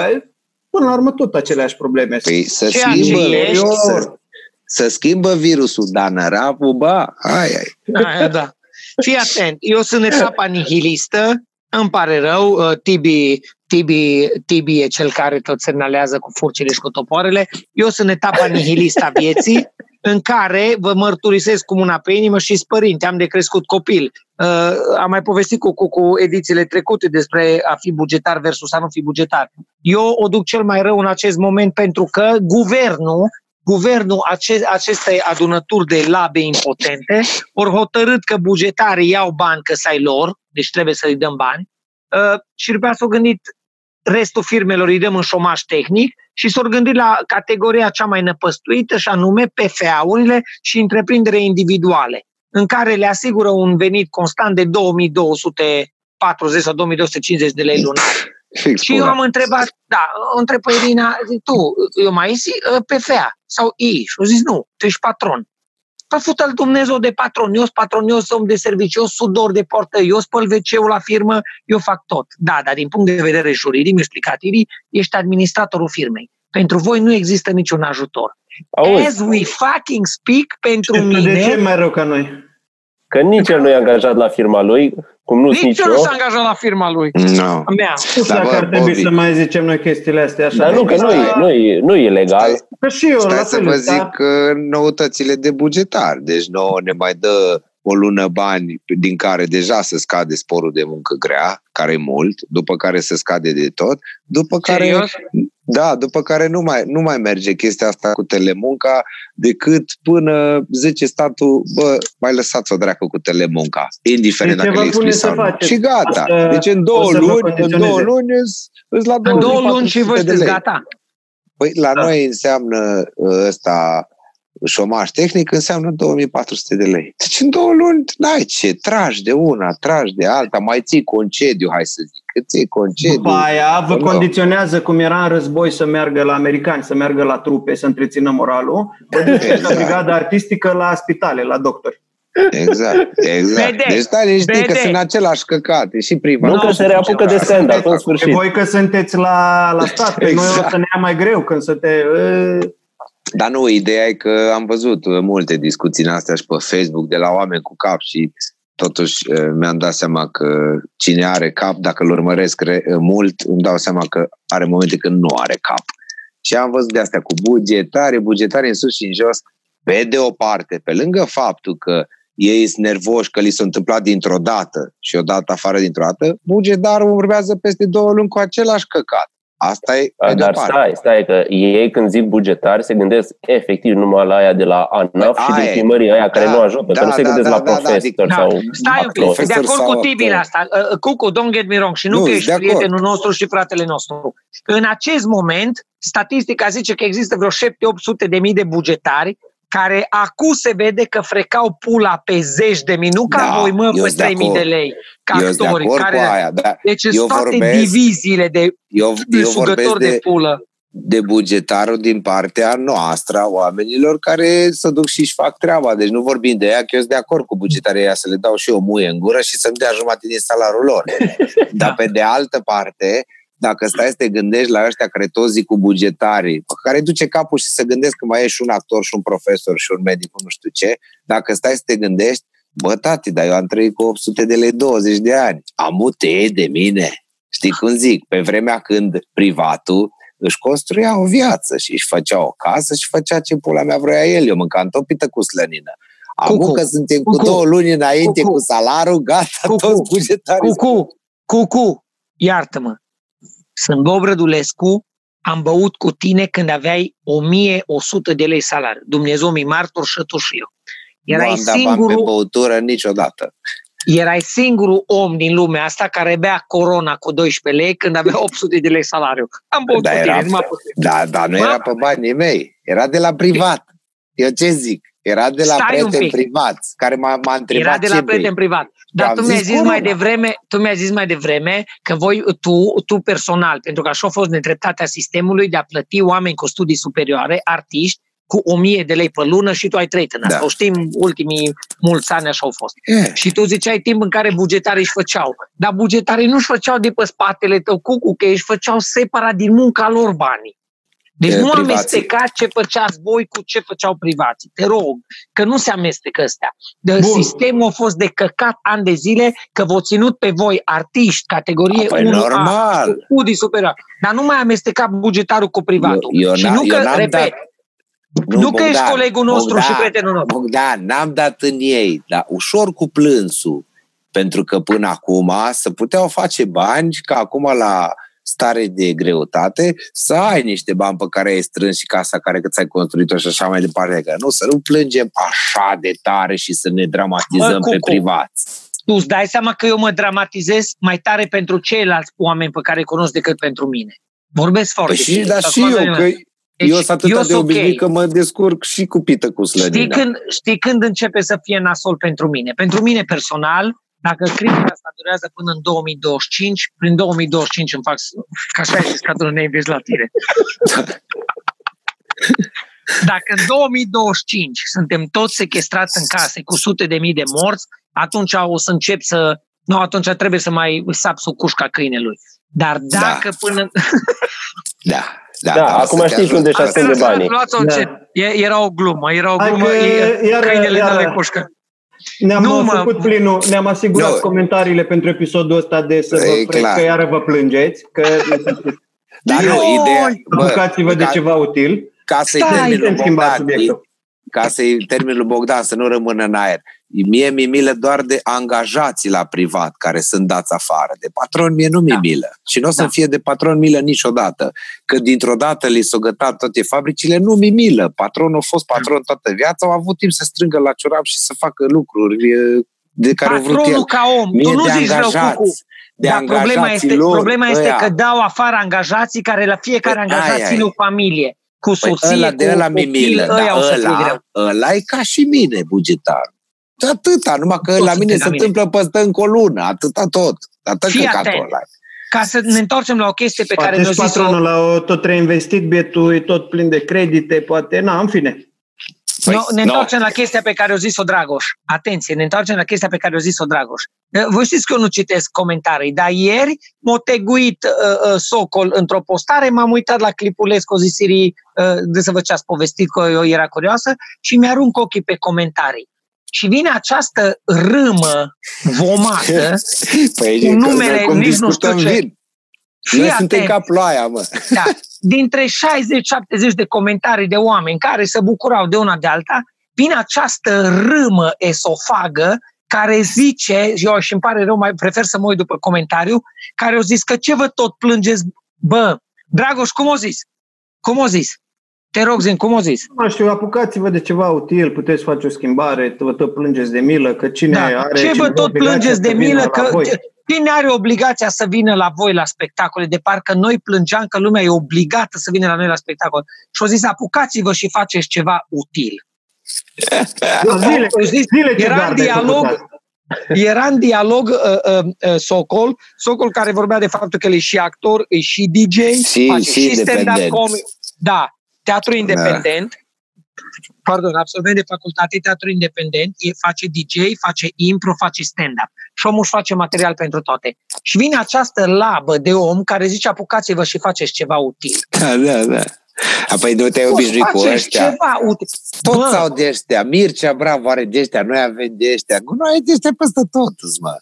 până la urmă tot aceleași probleme. Păi să schimbă, să, să schimbă virusul, dar nărapul, ba, ai, ai. Aia, da. Fii atent, eu sunt etapa nihilistă, îmi pare rău, uh, Tibi Tibi, Tibi e cel care tot semnalează cu furcile și cu topoarele. Eu sunt etapa nihilistă a vieții, în care vă mărturisesc cum una pe inimă și părinte, am de crescut copil. Uh, am mai povestit cu, cu, cu edițiile trecute despre a fi bugetar versus a nu fi bugetar. Eu o duc cel mai rău în acest moment pentru că guvernul guvernul ace- acestei adunături de labe impotente ori hotărât că bugetarii iau bani că să lor, deci trebuie să-i dăm bani, uh, și după s-au gândit restul firmelor îi dăm în șomaș tehnic și s-au gândit la categoria cea mai năpăstuită și anume PFA-urile și întreprindere individuale, în care le asigură un venit constant de 2240 sau 2250 de lei lunar. Fix și eu am întrebat, da, întreb pe Irina, tu, eu mai zi PFA sau I? Și au zis, nu, tu ești patron. Păi fută-l Dumnezeu de patron, eu sunt patron, eu sunt om de serviciu, eu sunt sudor de portă, eu spăl wc la firmă, eu fac tot. Da, dar din punct de vedere juridic, mi explicativ, ești administratorul firmei. Pentru voi nu există niciun ajutor. Auzi. As we fucking speak, pentru ce, mine... De ce mai rău ca noi? Că nici el nu e angajat la firma lui, cum nu nici, nici eu. nu s-a angajat la firma lui. No. Mea. Dar că ar trebui să mai zicem noi chestiile astea așa. Dar nu, că nu e, nu e, nu e legal. Stai, că și eu, stai la să fel, vă zic da? că noutățile de bugetar. Deci nouă ne mai dă o lună bani din care deja se scade sporul de muncă grea, care e mult, după care se scade de tot, după Serios? care da, după care nu mai, nu mai merge chestia asta cu telemunca decât până 10 statul, bă, mai lăsați-o dracu cu telemunca, indiferent deci dacă le explici sau nu. Și gata. Asta, deci în două luni, în două luni îți la În două luni și vă gata. Păi la da. noi înseamnă ă, ăsta șomaș tehnic înseamnă 2400 de lei. Deci în două luni n-ai ce, tragi de una, tragi de alta, mai ții concediu, hai să zic, că ții concediu. După aia vă no. condiționează cum era în război să meargă la americani, să meargă la trupe, să întrețină moralul, vă exact. la brigada artistică la spitale, la doctori. Exact, exact. Bede, deci stai liniștit că sunt același căcate și prima. Nu că se reapucă de stand în sfârșit. Voi că sunteți la, la stat, exact. noi o exact. să ne ia mai greu când să te... Dar nu, ideea e că am văzut multe discuții în astea și pe Facebook de la oameni cu cap și totuși eh, mi-am dat seama că cine are cap, dacă îl urmăresc mult, îmi dau seama că are momente când nu are cap. Și am văzut de astea cu bugetare, bugetare în sus și în jos, pe de o parte, pe lângă faptul că ei sunt nervoși că li s-a întâmplat dintr-o dată și o dată afară dintr-o dată, bugetarul urmează peste două luni cu același căcat. Asta e pe Dar stai, stai, că ei când zic bugetari se gândesc efectiv numai la aia de la ANAF păi și din primării aia care da, nu ajută, da, că nu se da, gândesc da, la da, profesor da, sau Stai un pic, de acord cu Tibi asta. Uh, uh, Cucu, don't get me wrong, și nu, nu că ești prietenul nostru și fratele nostru. În acest moment, statistica zice că există vreo 7-800 de mii de bugetari care acum se vede că frecau pula pe zeci de mii, nu ca da, voi, mă, pe 3000 de, de lei, ca actori. care, cu aia, da. Deci sunt toate vorbesc, diviziile de, eu, de eu sugători de, de pulă. de bugetarul din partea noastră a oamenilor care să duc și își fac treaba. Deci nu vorbim de ea, că eu sunt de acord cu bugetarii ăia să le dau și eu muie în gură și să-mi dea jumătate din salariul lor. Dar pe de altă parte, dacă stai să te gândești la ăștia care toți zic cu bugetarii, care duce capul și să gândesc că mai e și un actor și un profesor și un medic, nu știu ce, dacă stai să te gândești, bă, tati, dar eu am trăit cu 800 de lei 20 de ani. Am ute de mine. Știi cum zic? Pe vremea când privatul își construia o viață și își făcea o casă și făcea ce pula mea vrea el. Eu mâncam topită cu slănină. Acum că suntem cu, cu două luni înainte cu, cu salariul, gata, cu, toți bugetarii. Cu, cu, cu, iartă-mă. Sunt Bob Rădulescu, am băut cu tine când aveai 1100 de lei salariu. Dumnezeu mi martor și tu și eu. Erai nu am singurul... pe băutură niciodată erai singurul om din lumea asta care bea corona cu 12 lei când avea 800 de lei salariu. Am băut da, era, tine, Da, dar nu era pe banii mei, era de la privat. Eu ce zic? Era de la prieten privat, care m-a, m-a întrebat Era de la prieten privat. Dar tu mi-ai zis corona. mai devreme, tu mi-ai zis mai devreme că voi, tu, tu personal, pentru că așa a fost nedreptatea sistemului de a plăti oameni cu studii superioare, artiști, cu 1000 de lei pe lună și tu ai trăit în asta. Da. O știm, ultimii mulți ani așa au fost. Yeah. Și tu ziceai timp în care bugetarii își făceau. Dar bugetarii nu își făceau de pe spatele tău cucu, că își făceau separat din munca lor banii. Deci de nu privații. amesteca ce făceați voi cu ce făceau privații. Te rog, că nu se amestecă astea. De sistemul a fost de căcat ani de zile că v-au ținut pe voi artiști, categorie păi 1 normal. A, superior. Dar nu mai amesteca bugetarul cu privatul. Eu, eu și nu că, repet, dat nu, nu că ești colegul nostru Bogdan, și prietenul nostru. Bogdan, n-am dat în ei, dar ușor cu plânsul. Pentru că până acum să puteau face bani, ca acum la stare de greutate, să ai niște bani pe care ai strâns și casa care că ți-ai construit-o și așa mai departe. Că nu, să nu plângem așa de tare și să ne dramatizăm Mă, pe privați. Tu îți dai seama că eu mă dramatizez mai tare pentru ceilalți oameni pe care îi cunosc decât pentru mine. Vorbesc foarte păi și, dar și eu, că deci, eu sunt atât de obișnuit okay. că mă descurc și cu pită cu slănina. Știi când, știi când începe să fie nasol pentru mine? Pentru mine personal, dacă criza asta durează până în 2025, prin 2025 îmi fac, ca așa este scadul nevezi la tine. Dacă în 2025 suntem toți sequestrați în case cu sute de mii de morți, atunci o să încep să... Nu, atunci trebuie să mai sap sub cușca câinelui. Dar da. dacă da. până... da. Da, da acum știi unde și ascunde banii. Da. Era o glumă, era o glumă, iar, câinele iar, de pușcă. Ne-am nu, făcut mă... plinul, ne-am asigurat no. comentariile pentru episodul ăsta de să vă plec, că iară vă plângeți, că Dar nu, ideea... Apucați-vă de ceva util. Ca să-i termin lui Bogdan, ca să-i termin lui Bogdan, să nu rămână în aer. Mie mi milă doar de angajații la privat care sunt dați afară. De patron mie nu mi da. milă. Și nu o să da. fie de patron milă niciodată. Că dintr-o dată li s-au gătat toate fabricile, nu mi milă. Patronul a fost patron toată viața, au avut timp să strângă la ciorap și să facă lucruri de care Patronul vrut el. ca om, Mie tu nu zici rău cu, de Dar problema este, lor, problema este că dau afară angajații care la fiecare păi angajat țin o familie cu soție, păi ăla, de ăla cu copil, ăla, ăla, ăla e ca și mine bugetar. Atâta, numai că la mine se întâmplă peste încă o lună, atâta tot. Atât căcatul ăla. Ca să ne întoarcem la o chestie pe poate care ne-a zis patronul la tot reinvestit, bietul e tot plin de credite, poate, na, în fine. Păi, no, ne întoarcem no. la chestia pe care o zis-o Dragoș. Atenție, ne întoarcem la chestia pe care o zis-o Dragoș. Eh, Vă știți că eu nu citesc comentarii, dar ieri m-a teguit uh, uh, Socol într-o postare, m-am uitat la clipulescu, o zis Siri, uh, de să văd ce ați povestit, că eu era curioasă, și mi-arunc ochii pe comentarii. Și vine această râmă vomată păi, cu numele, nici nu știu ce. Vin. Fii Noi suntem ca ploaia, mă. Da. Dintre 60-70 de comentarii de oameni care se bucurau de una de alta, vine această râmă esofagă care zice, eu și îmi pare rău, mai prefer să mă uit după comentariu, care au zis că ce vă tot plângeți, bă, Dragoș, cum o zis? Cum o zis? Te rog, Zen, cum o zis? Nu știu, apucați-vă de ceva util, puteți face o schimbare, vă tot plângeți de milă, că cine da. are... Ce vă tot plângeți de milă, că cine are obligația să vină la voi la spectacole, de parcă noi plângeam că lumea e obligată să vină la noi la spectacol. Și au zis, apucați-vă și faceți ceva util. Zile, zis, zile era, dialog, Era în dialog uh, uh, uh, Socol, Socol care vorbea de faptul că el e și actor, e și DJ, și, face și, și stand-up comedy. Da, teatru independent. Da pardon, absolvent de facultate, teatru independent, e, face DJ, face impro, face stand-up. Și omul își face material pentru toate. Și vine această labă de om care zice apucați-vă și faceți ceva util. Da, da, da. Apoi nu te-ai obișnuit cu ăștia. Ceva util. Toți au de ăștia. Mircea Bravo are de ăștia, noi avem de ăștia. Noi ai de ăștia peste tot, mă.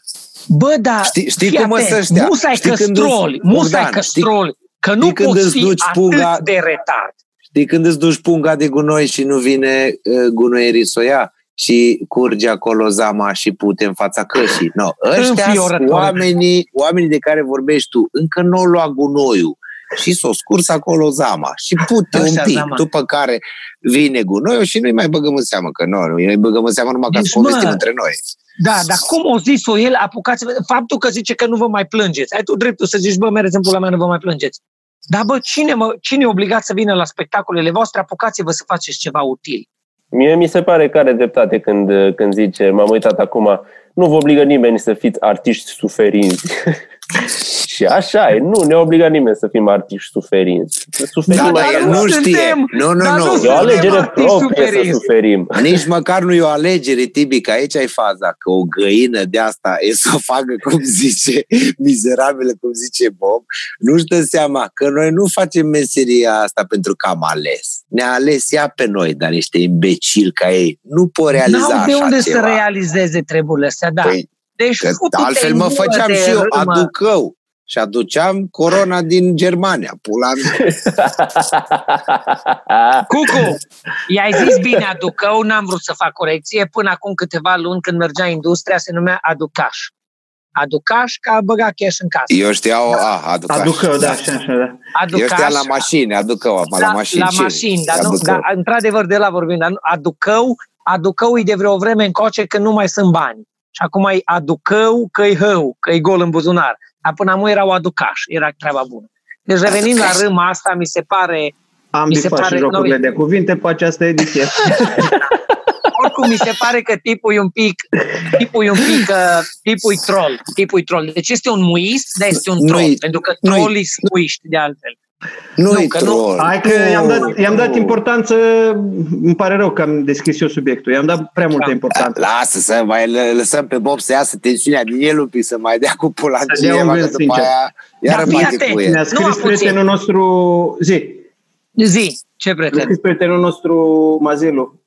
Bă, da, știi, știi cum atent, ăștia? Musai căstroli, musai căstroli, că nu poți fi atât punga, de retard. Știi când îți duci punga de gunoi și nu vine uh, gunoierii să o ia? și curge acolo zama și pute în fața cășii. No, ăștia sunt oamenii, oamenii de care vorbești tu. Încă nu au luat gunoiul și s-o scurs acolo zama și pute Așa, un pic, zama. după care vine gunoiul și nu-i mai băgăm în seamă, că nu, nu-i băgăm în seamă numai ca deci, să povestim între noi. Da, dar cum o zis-o el, apucați faptul că zice că nu vă mai plângeți. Ai tu dreptul să zici, bă, mereți în pula mea, nu vă mai plângeți. Dar bă, cine, mă, cine e obligat să vină la spectacolele voastre? Apucați-vă să faceți ceva util. Mie mi se pare că are dreptate când, când zice, m-am uitat acum, nu vă obligă nimeni să fiți artiști suferinți. Și așa e, nu ne obligă nimeni să fim artiști suferinți. Să suferim da, dar nu, nu știe. Nu, nu, nu. E o alegere proprie să suferim. Nici măcar nu e o alegere, Tibi, că aici ai faza, că o găină de asta e să o facă, cum zice, mizerabilă, cum zice Bob, nu-și dă seama că noi nu facem meseria asta pentru că am ales. Ne-a ales ea pe noi, dar niște imbecili ca ei. Nu pot realiza N-au de unde ceva. să realizeze treburile astea, da. Păi, deci, că altfel mă făceam și eu aducău și aduceam corona din Germania, pula mea. Cucu, i-ai zis bine aducău, n-am vrut să fac corecție, până acum câteva luni când mergea industria se numea aducaș. Aducaș ca băga cash în casă. Eu știau, da. a, aducaș. Aducău, da, așa, așa, da. Aducaș, Eu știam la mașini, aducău, la, la mașini. La mașini, dar nu, da, într-adevăr de la vorbim, dar aducău, aducău e de vreo vreme încoace când nu mai sunt bani. Și acum e aducău că-i hău, că-i gol în buzunar. Dar până acum erau aducaș, era treaba bună. Deci revenind la râma asta, mi se pare... Am mi se pare, și jocurile de cuvinte pe această ediție. Oricum, mi se pare că tipul e un pic, tipul e un pic, uh, tipul e troll, tipul e troll. Deci este un muist, dar este un troll, pentru că trollii sunt muiști de altfel. Nu, nu că nu. Hai că i-am dat, i-am dat importanță, îmi pare rău că am deschis eu subiectul, i-am dat prea multă da. importanță. Lasă să mai lăsăm pe Bob să iasă tensiunea din el un pic, să mai dea cu pula în cineva, că după aia iară da, bate cu el. Ne-a scris nu, prietenul nostru, zi. Zi, ce prieten? Ne-a scris prietenul nostru, Mazilu,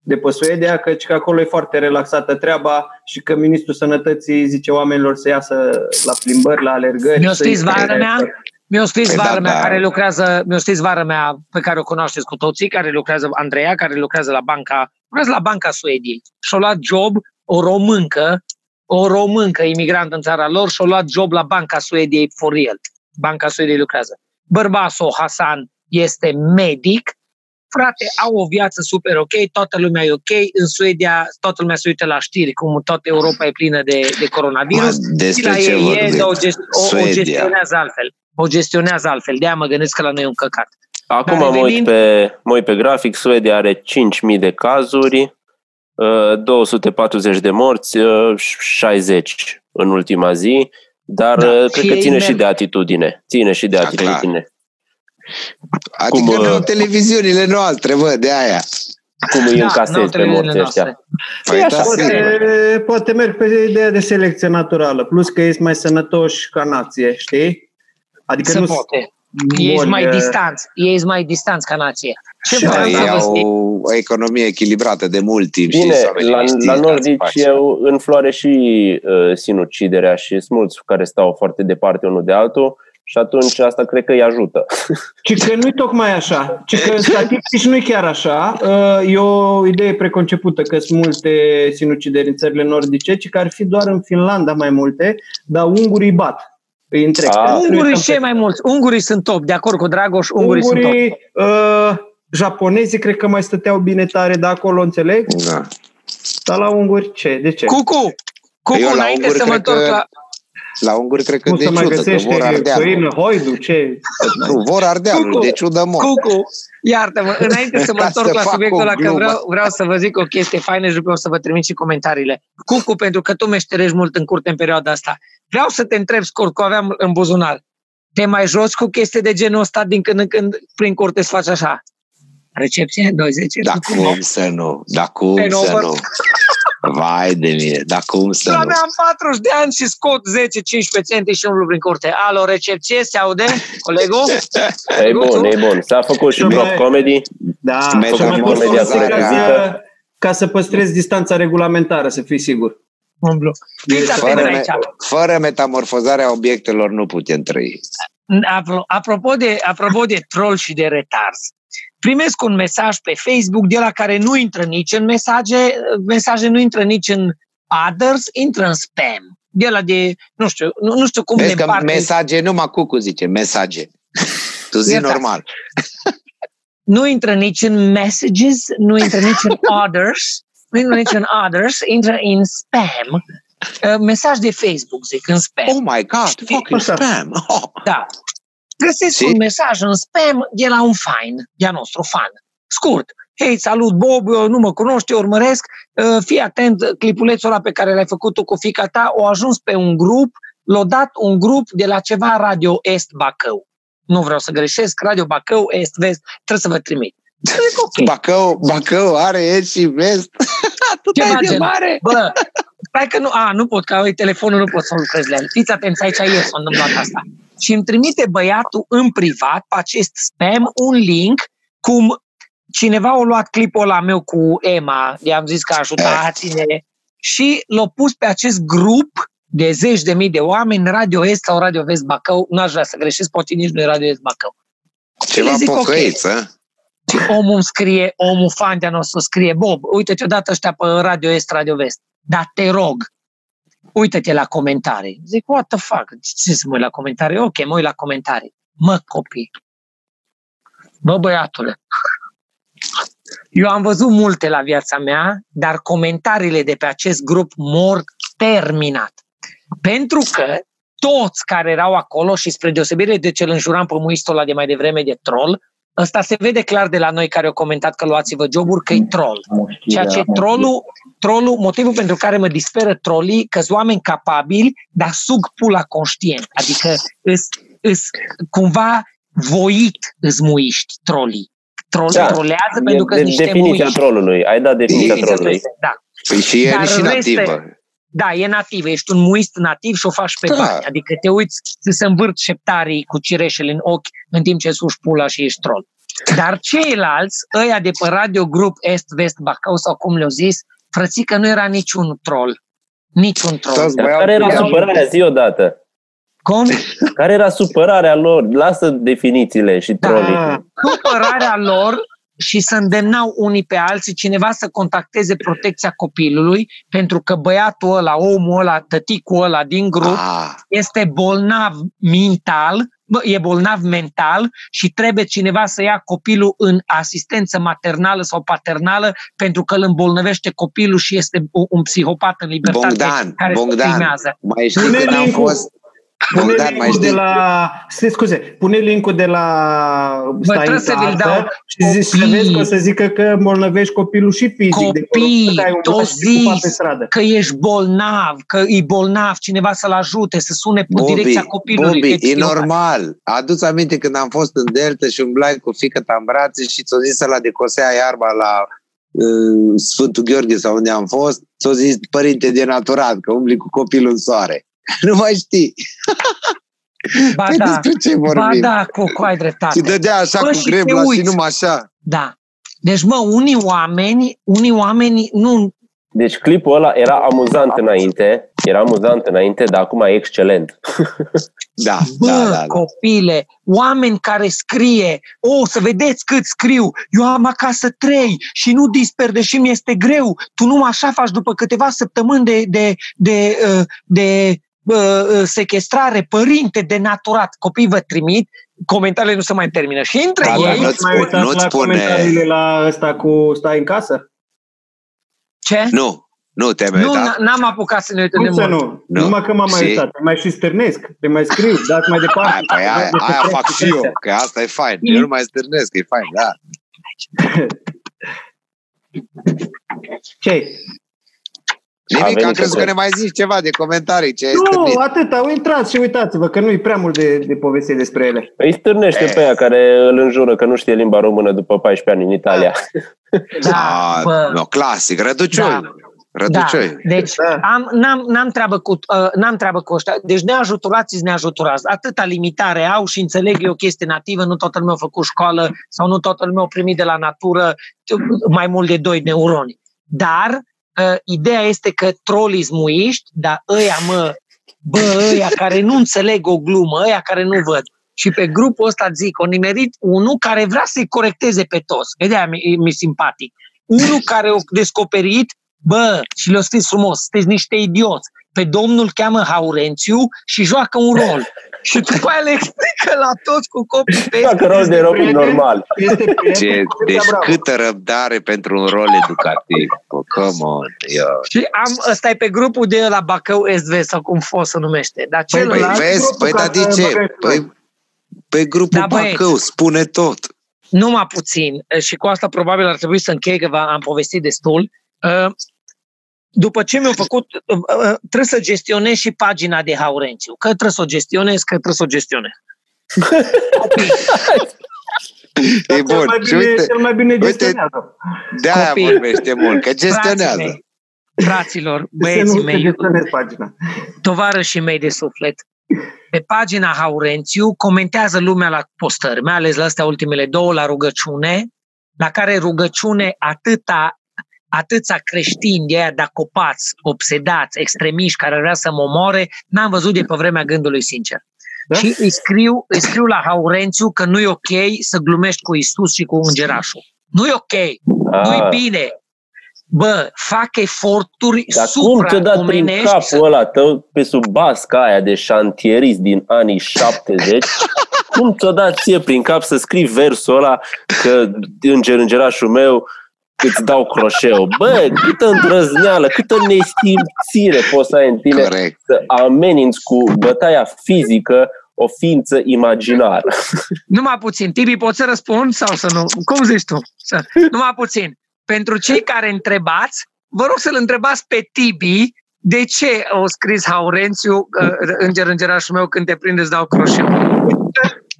de pe Suedia, că, că acolo e foarte relaxată treaba și că Ministrul Sănătății zice oamenilor să iasă la plimbări, la alergări. Mi-a scris vara mea, mi-a scris păi vara da, mea da. care lucrează, mi-a scris vara mea pe care o cunoașteți cu toții, care lucrează, Andreea, care lucrează la banca, lucrează la Banca Suediei. Și-a luat job o româncă, o româncă imigrantă în țara lor și-a luat job la Banca Suediei for real. Banca Suediei lucrează. Bărbasul Hasan este medic, frate, au o viață super ok, toată lumea e ok, în Suedia toată lumea se uită la știri, cum toată Europa e plină de, de coronavirus. Ma, despre ce e, o, gest, o, o gestionează altfel o gestionează altfel. De-aia mă gândesc că la noi e un căcat. Acum mă, uit pe, mă uit pe grafic, Suedia are 5.000 de cazuri, 240 uh, de morți, 60 uh, în ultima zi, dar da, uh, cred că ține merg. și de atitudine. Ține și de da, atitudine. Adică Cum, nu televiziunile noastre, bă, de aia. Cum îi da, încasezi pe morții ăștia. Păi, așa, da, poate, poate merg pe ideea de selecție naturală, plus că ești mai sănătoși ca nație, știi? Adică Se nu poate. Ești mai distanți, ești mai distanți ca nație. Ce și ei au o economie echilibrată de mult timp. Bine, știți, la, la nordici eu în floare și uh, sinuciderea și sunt mulți care stau foarte departe unul de altul și atunci asta cred că îi ajută. Ci că nu-i tocmai așa. Ci că statistici nu-i chiar așa. Uh, e o idee preconcepută că sunt multe sinucideri în țările nordice, ci că ar fi doar în Finlanda mai multe, dar ungurii bat îi întreg. A, ungurii cei mai mulți. Ungurii sunt top, de acord cu Dragoș, ungurii, ungurii sunt top. Uh, japonezii cred că mai stăteau bine tare de acolo, înțeleg? Da. Dar la unguri ce? De ce? Cucu! Cucu, Eu înainte să mă întorc că... la... La unguri cred că Nu de se mai ciudă, că găsește vor ardealul. făină, hoidu, ce? Nu, vor ardealul, Cucu. de ciudă mor. Cucu, iartă-mă, înainte să mă Ca întorc să la fac subiectul o ăla, că glumă. vreau, vreau să vă zic o chestie faină și după o să vă trimit și comentariile. Cucu, pentru că tu meșterești mult în curte în perioada asta, vreau să te întreb scurt, că o aveam în buzunar. Te mai joci cu chestii de genul ăsta din când în când prin curte să faci așa? Recepție, 20. Da cum să nu? Da cum Pe să nouă. nu? Vai de mine, da cum să Eu nu? aveam 40 de ani și scot 10-15 centi și umblu prin curte. Alo, recepție, se aude? Colegul? E bun, e bun. S-a făcut și Și bloc mai- comedy. Da, Metamorfoza și mai poți imediat folosi ca recazită. să, ca să păstrezi distanța regulamentară, să fii sigur. Umblu. Fiți Fără atenți Fără, aici. me- fără metamorfozarea obiectelor nu putem trăi. Apro- Apropo de, apropo de troll și de retars, primesc un mesaj pe Facebook de la care nu intră nici în mesaje, mesaje nu intră nici în others, intră în spam. De la de, nu știu, nu, nu știu cum Vezi le că împarte. mesaje, numai Cucu zice, mesaje. Tu zi Iertați. normal. Nu intră nici în messages, nu intră nici în others, nu intră nici în others, intră în spam. Uh, Mesaj de Facebook, zic, în spam. Oh my God, fucking Așa. spam. Oh. Da. Găsesc Și? un mesaj în spam de la un fan, de-a nostru fan. Scurt. Hei, salut Bob, eu nu mă cunoști, eu urmăresc. Uh, Fii atent, clipulețul ăla pe care l-ai făcut tu cu fica ta a ajuns pe un grup, l-a dat un grup de la ceva Radio Est Bacău. Nu vreau să greșesc, Radio Bacău, Est, Vest, trebuie să vă trimit. Zic, ok. Bacău, Bacău are est și vest. tu Ceva dai de gen. mare. Bă, stai că nu, a, nu pot, că ai telefonul, nu pot să lucrez la el. Fiți atenți, aici ieri s-a întâmplat asta. Și îmi trimite băiatul în privat, pe acest spam, un link cum cineva a luat clipul ăla meu cu Emma, i-am zis că ajutați-ne, și l-a pus pe acest grup de zeci de mii de oameni, Radio Est sau Radio Vest Bacău, n-aș vrea să greșesc, poate nici nu e Radio Est Bacău. Ceva Le zic, ok. pocăiță. Și omul îmi scrie, omul fan de-a nostru scrie, Bob, uite-te odată ăștia pe Radio Est, Radio Vest, dar te rog, uite-te la comentarii. Zic, what the fuck, ce să mă uit la comentarii? Ok, mă uit la comentarii. Mă, copii, bă, băiatule, eu am văzut multe la viața mea, dar comentariile de pe acest grup mor terminat. Pentru că toți care erau acolo și spre deosebire de ce îl înjuram pe muistul ăla de mai devreme de troll, ăsta se vede clar de la noi care au comentat că luați-vă joburi că e troll. Ceea ce trollul, trollul, motivul pentru care mă disperă trollii, că sunt oameni capabili, dar sug pula conștient. Adică îs, îs cumva voit îs muiști trollii. Troll, Da. Trollează pentru că de, niște definiția muiști. trollului. Ai dat definiția Definiția trollului. asta, Da. Păi și e Dar și în rest nativă. Da, e nativ, ești un muist nativ și o faci pe Da. bani. Adică te uiți să se învârt șeptarii cu cireșele în ochi în timp ce suși pula și ești troll. Dar ceilalți, ăia de pe Radio Group Est-Vest Bacău sau cum le-au zis, frățică nu era niciun troll. Niciun troll. Toți Dar băiau care era pian. supărarea? Zi odată. Cum? Care era supărarea lor? Lasă definițiile și Da. trollii. Supărarea lor și să îndemnau unii pe alții cineva să contacteze protecția copilului pentru că băiatul ăla, omul ăla, tăticul ăla din grup Ah, este bolnav mental, bă, e bolnav mental și trebuie cineva să ia copilul în asistență maternală sau paternală pentru că îl îmbolnăvește copilul și este un, un psihopat în libertate Bogdan, care se Bogdan, filmează. mai știi Pune când am link-ul. fost... Pune Bogdan, mai linkul de știi? la... Se, scuze, pune linkul de la Stai trebuie în să vi-l casă dau. și zici să Copii. vezi că o să zică că îmbolnăvești copilul și fizic. de Copii, acolo, că ai un tot vlad și ocupat pe zis. stradă. Că ești bolnav, că e bolnav, cineva să-l ajute, să sune pe Bobby, direcția copilului. că Bobby, e psihopat. normal. Adu-ți aminte când am fost în Delta și umblai cu fică ta în brațe și ți-o zis la de cosea iarba la uh, Sfântul Gheorghe sau unde am fost, ți-o zis părinte de naturat, că umbli cu copilul în soare. Nu mai știi. Ba Păi da, despre ce ba vorbim? da, cu, cu ai dreptate. Și dădea așa Bă, cu și te grebla și uiți. numai așa. Da. Deci, mă, unii oameni, unii oameni nu, Deci clipul ăla era amuzant înainte, era amuzant înainte, dar acum e excelent. Da, Bă, da, da, da. copile, oameni care scrie, o, să vedeți cât scriu, eu am acasă trei și nu disper, deși mi este greu. Tu nu așa faci după câteva săptămâni de, de, de, uh, de uh, uh, sequestrare, părinte denaturat. Copiii vă trimit, comentariile nu se mai termină. Și între Da, da, ei, nu-ți Mai spun- uitați nu-ți la spune- comentariile la ăsta cu stai în casă? ce? Nu, Nu te-ai Nu, uitat? n-am apucat să ne uităm de Cum să mult. nu? Nu. Numai că m-am mai Și- uitat. Te mai și stârnesc, te mai scriu, dați mai departe. Aia, păi aia, aia fac și eu, că asta e fain. Eu nu mai stârnesc, e fain, da. Ce? Nimic, venit am crezut să că ne mai zici ceva de comentarii, ce ai Nu, scârbit. atât, au intrat și uitați-vă că nu-i prea mult de, de poveste despre ele. Îi stârnește pe aia care îl înjură că nu știe limba română după 14 ani în Italia. Da, Ah, bă. no, clasic, răducioi. Da. Răducioi. Da, deci Da. am, n-am, n-am, treabă cu, uh, n-am treabă cu ăștia. Deci neajuturați neajuturați. Atâta limitare au și înțeleg e o chestie nativă, nu toată lumea a făcut școală sau nu toată lumea a primit de la natură mai mult de doi neuroni. Dar uh, ideea este că trolii zmuiști, dar ăia, mă, bă, ăia care nu înțeleg o glumă, ăia care nu văd. Și pe grupul ăsta zic, o nimerit unul care vrea să-i corecteze pe toți. E de-aia mi- mi simpatic. Unul care a descoperit, bă, și le-a scris frumos, sunteți niște idioți. Pe domnul cheamă Haurențiu și joacă un rol. Și după aia le explică la toți cu copii pe Facă rol de robin prieten. normal. Este prieten Ce, cu deci Bravo. câtă răbdare pentru un rol educativ. Oh, come on. Yo. Și am, ăsta e pe grupul de la Bacău SV sau cum fost se numește. Dar Păi, Păi celălalt, vezi, grupul păi ca dar de să ce? băgăm Păi, pe grupul Da, băieți. Bacău spune tot. numai puțin, și cu asta probabil ar trebui să închei, că v- am povestit destul, uh, după ce mi-au făcut, uh, uh, trebuie să gestionez și pagina de Haurențiu. Că trebuie să o gestionez, că trebuie să o gestionez. Dar E cel bun. mai Și bine, uite, cel mai bine uite, gestionează. de-aia Copii. vorbește mult, că gestionează. Frații mei, Fraților, Să băieții nu se mei, gestionezi pagina. tovarășii mei de suflet, pe pagina Haurențiu comentează lumea la postări, mai ales la astea ultimele două, la rugăciune, la care rugăciune atâta atâția creștini de aia de copați, obsedați, extremiști care vrea să mă omoare, n-am văzut de pe vremea gândului sincer. Da? Da? Și îi scriu, îi scriu la Haurențiu că nu e ok să glumești cu Isus și cu îngerașul. Nu e ok, nu e Ah, bine. Bă, fac eforturi dar cum ți-o dat prin supra-omenești să capul ăla tău pe sub basca aia de șantierist din anii 70? cum ți-o dat ție prin cap să scrii versul ăla că înger, îngerașul meu îți dau croșeu? Bă, câtă îndrăzneală, câtă nesimțire poți să ai în tine Corect. să ameninți cu bătaia fizică o ființă imaginară. Numai puțin. Tibi, poți să răspund sau să nu? Cum zici tu? Să... Numai puțin. Pentru cei care întrebați, vă rog să-l întrebați pe Tibi de ce au scris Haurențiu, uh, înger îngerașul meu, când te prinde îți dau croșeu.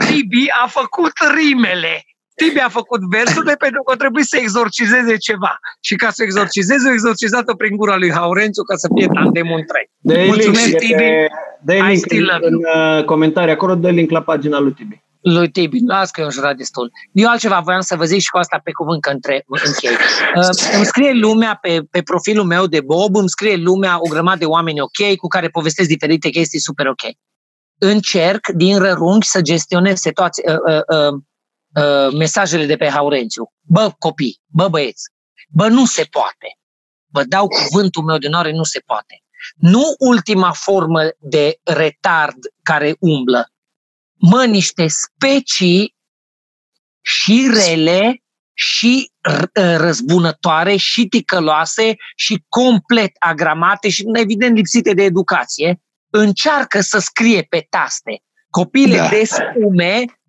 Tibi a făcut rimele. Tibi a făcut versurile pentru că trebuie să exorcizeze ceva. Și ca să exorcizeze, o exorcizat-o prin gura lui Haurențiu ca să fie tandemul întreg. Dă link, Mulțumesc, e Tibi. pe, dă I link still în, love în uh, comentarii acolo, dă link la pagina lui Tibi. lui Tibi, las că eu am jurat destul. Eu altceva voiam să vă zic și cu asta pe cuvânt că între, închei. Uh, îmi scrie lumea pe, pe profilul meu de Bob, îmi scrie lumea o grămadă de oameni ok, cu care povestesc diferite chestii super ok. Încerc din rărunchi să gestionez situații, uh, uh, uh, uh, mesajele de pe Haurențiu. Bă, copii, bă, băieți, bă, nu se poate. Vă dau cuvântul meu de onoare, nu se poate. Nu ultima formă de retard care umblă, mă, niște specii și rele, și r- răzbunătoare, și ticăloase, și complet agramate și, evident, lipsite de educație, încearcă să scrie pe taste. Copiile Da. da.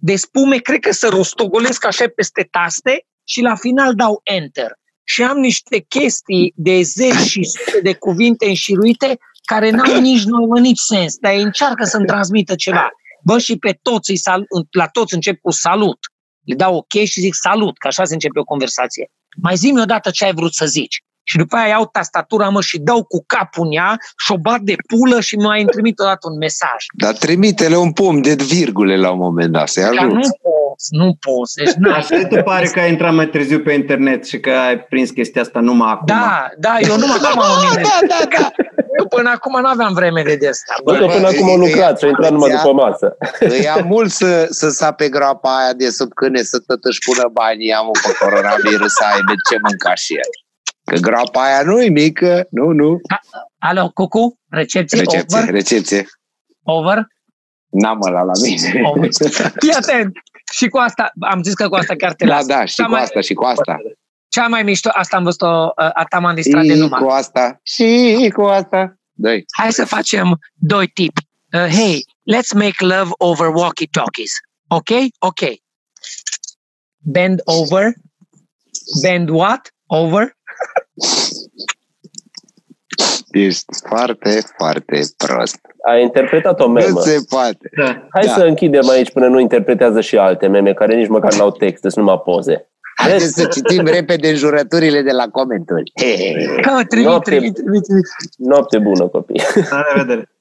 De spume, de spume, cred că se rostogolesc așa peste taste și la final dau enter. Și am niște chestii de zeci și sute de cuvinte înșiruite care n-au nici nouă, nici sens, dar ei încearcă să-mi transmită ceva. Bă, și pe toți, îi sal- la toți încep cu salut. Le dau ok și zic salut, că așa se începe o conversație. Mai zi-mi odată ce ai vrut să zici. Și după aia iau tastatura, mă, și dau cu capul în ea și o bat de pulă și mai îmi trimit odată un mesaj. Dar trimite-le un pom de virgule la un moment dat, să-i Dar ajut. nu poți, nu poți. Deci, n-ai. Așa te pare că ai intrat mai târziu pe internet și că ai prins chestia asta numai acum. Da, da, eu nu mă acum am nimeni. Da, da, da. Eu până acum nu aveam vreme de de asta. Bă, Bă, că până acum au lucrat și au intrat numai după masă. Îi ia mult să, să sape groapa aia de sub câine să tot își pună banii, am pe coronavirus să aibă ce mânca și el. Că groapa aia nu e mică, nu, nu. alo, cucu, recepție, Recepție, over, recepție. over, N-am ăla la mine. over. Fii atent. Și cu asta, am zis că cu asta chiar te Da, las. da, și S-a cu mai- asta, și cu asta. Cea mai mișto, asta am văzut-o, asta m-am distrat de numai. cu asta, și cu asta. Doi. Hai să facem doi tipi. Uh, hey, let's make love over walkie-talkies. Ok? Ok. Bend over. Bend what? Over? Ești foarte, foarte prost. Ai interpretat o memă. Nu se poate. Da. Hai da. să închidem aici până nu interpretează și alte meme care nici măcar n-au text, sunt numai poze. Haideți să citim repede înjurăturile de la comentarii. Noapte, Noapte bună, copii. La revedere.